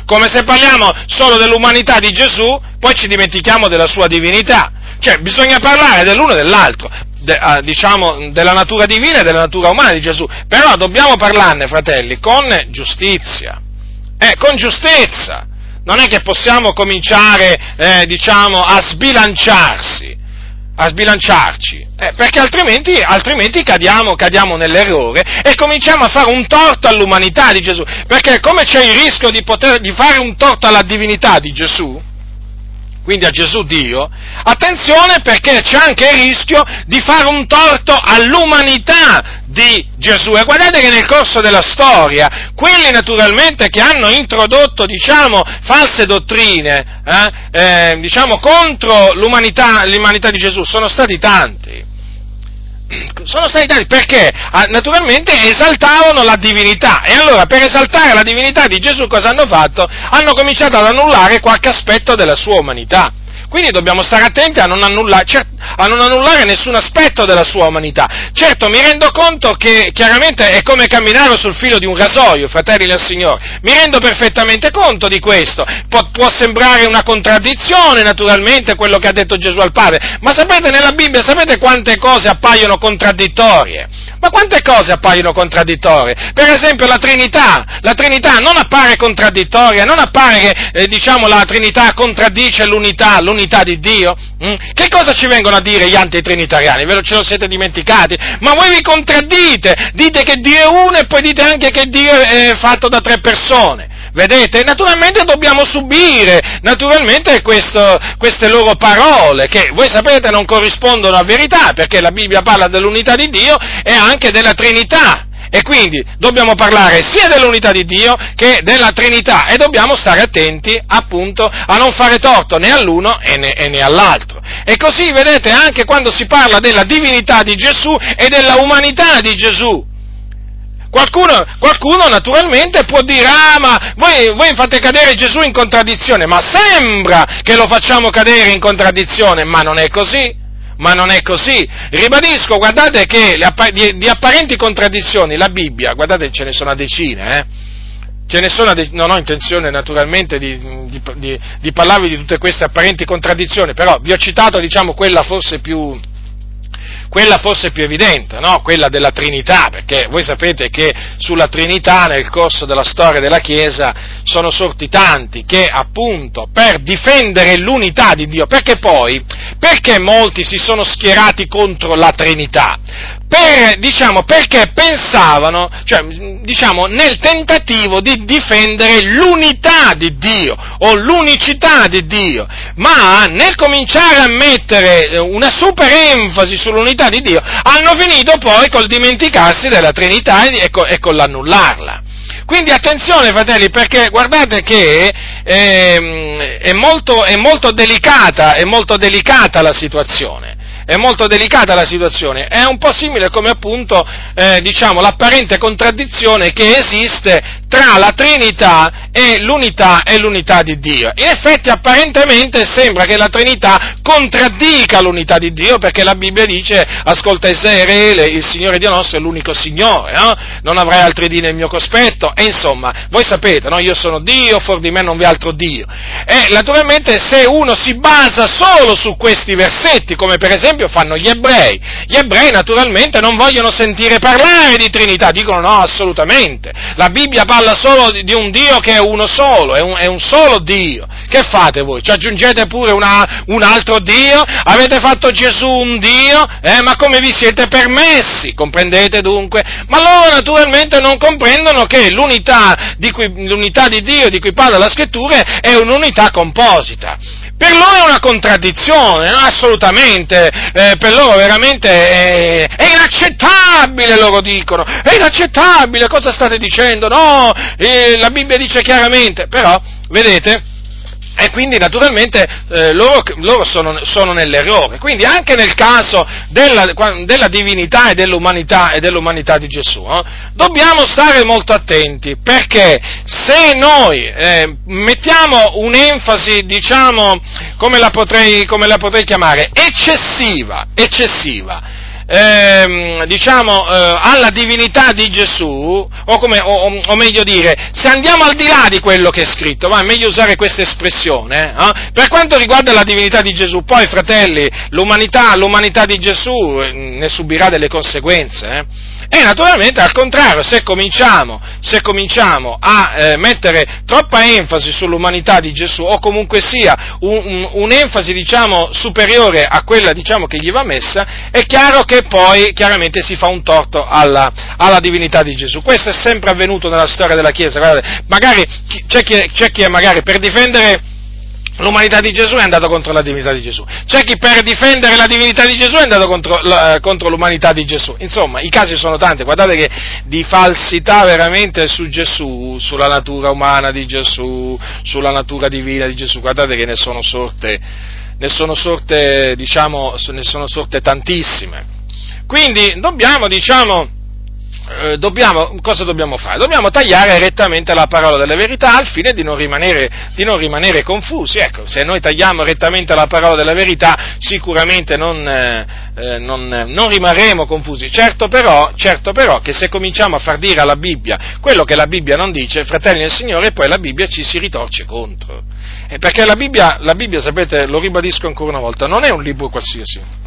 Come se parliamo solo dell'umanità di Gesù, poi ci dimentichiamo della sua divinità. Cioè, bisogna parlare dell'uno e dell'altro. De, uh, diciamo, della natura divina e della natura umana di Gesù. Però dobbiamo parlarne, fratelli, con giustizia eh, con giustezza. Non è che possiamo cominciare, eh, diciamo, a sbilanciarsi, a sbilanciarci, eh, perché altrimenti, altrimenti cadiamo, cadiamo, nell'errore e cominciamo a fare un torto all'umanità di Gesù, perché come c'è il rischio di, poter, di fare un torto alla divinità di Gesù, quindi a Gesù Dio, attenzione perché c'è anche il rischio di fare un torto all'umanità di Gesù. E guardate che nel corso della storia, quelli naturalmente che hanno introdotto, diciamo, false dottrine, eh, eh, diciamo, contro l'umanità, l'umanità di Gesù, sono stati tanti sono stati tanti perché ah, naturalmente esaltavano la divinità e allora per esaltare la divinità di Gesù cosa hanno fatto? Hanno cominciato ad annullare qualche aspetto della sua umanità. Quindi dobbiamo stare attenti a non, annullare, a non, annullare, nessun aspetto della sua umanità. Certo, mi rendo conto che chiaramente è come camminare sul filo di un rasoio, fratelli del Signore. Mi rendo perfettamente conto di questo. Pu- può sembrare una contraddizione, naturalmente, quello che ha detto Gesù al Padre, ma sapete, nella Bibbia, sapete quante cose appaiono contraddittorie? Ma quante cose appaiono contraddittorie? Per esempio la Trinità, la Trinità non appare contraddittoria, non appare che, eh, diciamo, la Trinità contraddice l'unità, l'unità di Dio? Mm? Che cosa ci vengono a dire gli antitrinitariani? Ve lo ce lo siete dimenticati? Ma voi vi contraddite, dite che Dio è uno e poi dite anche che Dio è fatto da tre persone. Vedete? Naturalmente dobbiamo subire, naturalmente questo, queste loro parole, che voi sapete non corrispondono a verità, perché la Bibbia parla dell'unità di Dio e anche della Trinità. E quindi dobbiamo parlare sia dell'unità di Dio che della Trinità e dobbiamo stare attenti appunto a non fare torto né all'uno e né, e né all'altro. E così vedete anche quando si parla della divinità di Gesù e della umanità di Gesù. Qualcuno, qualcuno, naturalmente può dire, ah ma voi, voi, fate cadere Gesù in contraddizione, ma sembra che lo facciamo cadere in contraddizione, ma non è così, ma non è così. Ribadisco, guardate che di, apparenti contraddizioni la Bibbia, guardate ce ne sono a decine, eh? Ce ne sono, non ho intenzione naturalmente di, di, di, di parlarvi di tutte queste apparenti contraddizioni, però vi ho citato diciamo quella forse più, quella forse più evidente, no? quella della Trinità, perché voi sapete che sulla Trinità nel corso della storia della Chiesa sono sorti tanti che appunto per difendere l'unità di Dio, perché poi, perché molti si sono schierati contro la Trinità? Per, diciamo, perché pensavano, cioè, diciamo, nel tentativo di difendere l'unità di Dio o l'unicità di Dio, ma nel cominciare a mettere una super enfasi sull'unità di Dio, hanno finito poi col dimenticarsi della Trinità e, con, e con l'annullarla. Quindi attenzione fratelli, perché guardate che è, è, molto, è molto delicata, è molto delicata la situazione è molto delicata la situazione, è un po' simile come appunto eh, diciamo, l'apparente contraddizione che esiste tra la Trinità e l'unità, e l'unità di Dio. In effetti apparentemente sembra che la Trinità contraddica l'unità di Dio perché la Bibbia dice ascolta Israele, il Signore Dio nostro è l'unico Signore, no? non avrai altri Dio nel mio cospetto e insomma voi sapete, no? io sono Dio, fuori di me non vi è altro Dio. E naturalmente se uno si basa solo su questi versetti, come per esempio fanno gli ebrei, gli ebrei naturalmente non vogliono sentire parlare di Trinità, dicono no assolutamente, la Bibbia parla solo di un Dio che è uno solo, è un, è un solo Dio. Che fate voi? Ci aggiungete pure una, un altro Dio? Avete fatto Gesù un Dio? Eh, ma come vi siete permessi? Comprendete dunque? Ma loro naturalmente non comprendono che l'unità di, cui, l'unità di Dio di cui parla la scrittura è un'unità composita. Per loro è una contraddizione, no? assolutamente, eh, per loro veramente è, è, inaccettabile, loro dicono, è inaccettabile, cosa state dicendo? No, eh, la Bibbia dice chiaramente, però, vedete, e quindi naturalmente eh, loro, loro sono, sono, nell'errore. Quindi anche nel caso della, della divinità e dell'umanità, e dell'umanità di Gesù, eh, dobbiamo stare molto attenti perché se noi eh, mettiamo un'enfasi, diciamo, come la potrei, come la potrei chiamare, eccessiva, eccessiva, ehm, diciamo, eh, alla divinità di Gesù, o, come, o, o, meglio dire, se andiamo al di là di quello che è scritto, ma è meglio usare questa espressione, eh? per quanto riguarda la divinità di Gesù, poi fratelli, l'umanità, l'umanità di Gesù eh, ne subirà delle conseguenze. E naturalmente al contrario, se cominciamo, se cominciamo a eh, mettere troppa enfasi sull'umanità di Gesù, o comunque sia un, un, un'enfasi diciamo, superiore a quella diciamo, che gli va messa, è chiaro che poi chiaramente si fa un torto alla, alla divinità di Gesù. Questo è sempre avvenuto nella storia della Chiesa. Guardate, magari c'è chi, c'è chi magari per difendere l'umanità di Gesù è andato contro la divinità di Gesù. C'è chi per difendere la divinità di Gesù è andato contro, la, contro, l'umanità di Gesù. Insomma, i casi sono tanti. Guardate che di falsità veramente su Gesù, sulla natura umana di Gesù, sulla natura divina di Gesù, guardate che ne sono sorte, ne sono sorte, diciamo, ne sono sorte tantissime. Quindi dobbiamo, diciamo, eh, dobbiamo, cosa dobbiamo fare? Dobbiamo tagliare rettamente la parola della verità al fine di non rimanere, di non rimanere confusi. Ecco, se noi tagliamo rettamente la parola della verità sicuramente non, eh, eh non, non rimarremo confusi. Certo però, certo però, che se cominciamo a far dire alla Bibbia quello che la Bibbia non dice, fratelli del Signore, poi la Bibbia ci si ritorce contro. Eh, perché la Bibbia, la Bibbia, sapete, lo ribadisco ancora una volta, non è un libro qualsiasi.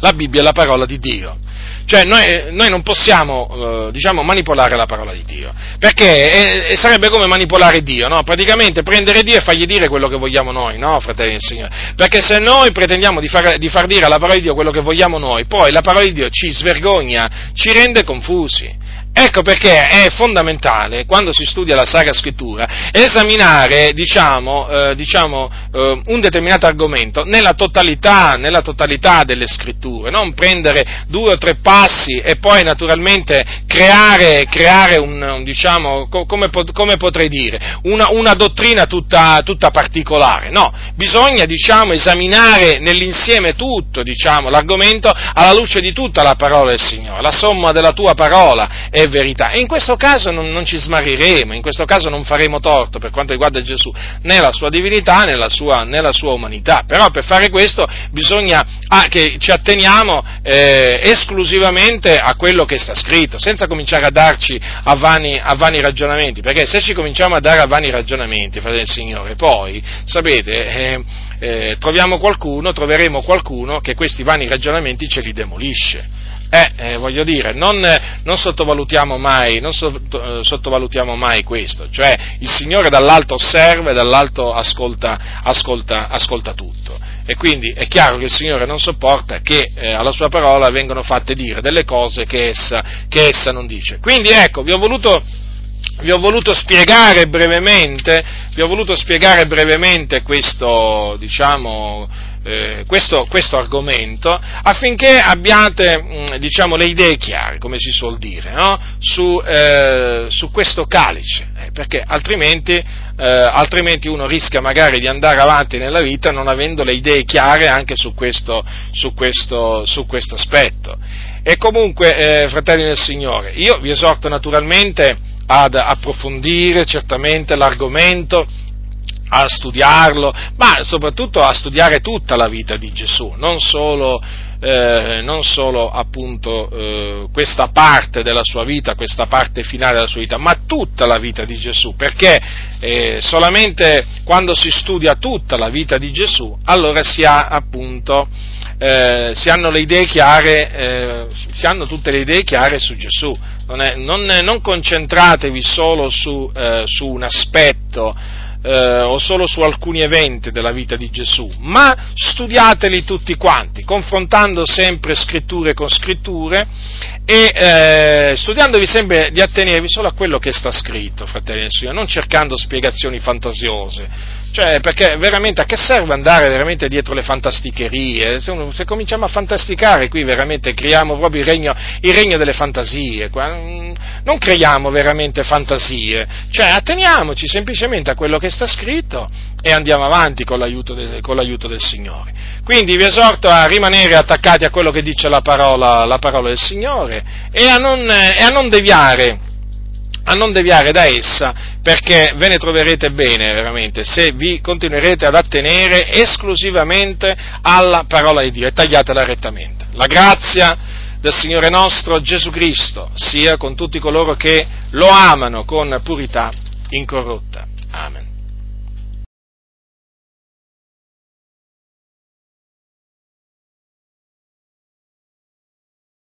La Bibbia è la parola di Dio cioè noi, noi non possiamo eh, diciamo, manipolare la parola di Dio, perché è, sarebbe come manipolare Dio, no? praticamente prendere Dio e fargli dire quello che vogliamo noi, no, fratelli del Signore? Perché se noi pretendiamo di far, di far dire alla parola di Dio quello che vogliamo noi, poi la parola di Dio ci svergogna, ci rende confusi. Ecco perché è fondamentale, quando si studia la Sacra Scrittura, esaminare, diciamo, eh, diciamo eh, un determinato argomento nella totalità, nella totalità, delle Scritture, non prendere due o tre passi e poi naturalmente creare, creare un, diciamo, come, come, potrei dire, una, una dottrina tutta, tutta, particolare. No, bisogna, diciamo, esaminare nell'insieme tutto, diciamo, l'argomento alla luce di tutta la parola del Signore, la somma della tua parola è verità. E in questo caso non, non, ci smarriremo, in questo caso non faremo torto per quanto riguarda Gesù, né la sua divinità né la sua, né la sua umanità. Però per fare questo bisogna ah, che ci atteniamo eh, esclusivamente a quello che sta scritto, senza cominciare a darci a vani, a vani, ragionamenti, perché se ci cominciamo a dare a vani ragionamenti, fratello del Signore, poi, sapete, eh, eh, troviamo qualcuno, troveremo qualcuno che questi vani ragionamenti ce li demolisce. Eh, eh, voglio dire, non, non sottovalutiamo, mai, non sotto, eh, sottovalutiamo mai questo, cioè il Signore dall'alto osserva e dall'alto ascolta, ascolta, ascolta tutto. E quindi è chiaro che il Signore non sopporta che eh, alla sua parola vengano fatte dire delle cose che essa, che essa non dice. Quindi ecco, vi ho voluto vi ho voluto spiegare brevemente, voluto spiegare brevemente questo, diciamo, eh, questo, questo, argomento affinché abbiate mm, diciamo, le idee chiare, come si suol dire, no? su, eh, su, questo calice, eh, perché altrimenti, eh, altrimenti, uno rischia magari di andare avanti nella vita non avendo le idee chiare anche su questo, su questo, su questo aspetto. E comunque, eh, fratelli del Signore, io vi esorto naturalmente ad approfondire certamente l'argomento, a studiarlo, ma soprattutto a studiare tutta la vita di Gesù, non solo, eh, non solo appunto eh, questa parte della sua vita, questa parte finale della sua vita, ma tutta la vita di Gesù, perché eh, solamente quando si studia tutta la vita di Gesù, allora si ha appunto, eh, si hanno le idee chiare, eh, si hanno tutte le idee chiare su Gesù. Non, è, non, non concentratevi solo su, eh, su un aspetto, eh, o solo su alcuni eventi della vita di Gesù, ma studiateli tutti quanti, confrontando sempre scritture con scritture e eh, studiandovi sempre di attenervi solo a quello che sta scritto, fratelli del Signore, non cercando spiegazioni fantasiose. Cioè, perché veramente a che serve andare veramente dietro le fantasticherie? Se, uno, se cominciamo a fantasticare qui veramente creiamo proprio il regno, il regno delle fantasie. Non creiamo veramente fantasie, cioè atteniamoci semplicemente a quello che sta scritto e andiamo avanti con l'aiuto, de, con l'aiuto del Signore. Quindi vi esorto a rimanere attaccati a quello che dice la parola, la parola del Signore e a non, e a non deviare a non deviare da essa, perché ve ne troverete bene veramente se vi continuerete ad attenere esclusivamente alla parola di Dio e tagliatela rettamente. La grazia del Signore nostro Gesù Cristo sia con tutti coloro che lo amano con purità incorrotta. Amen.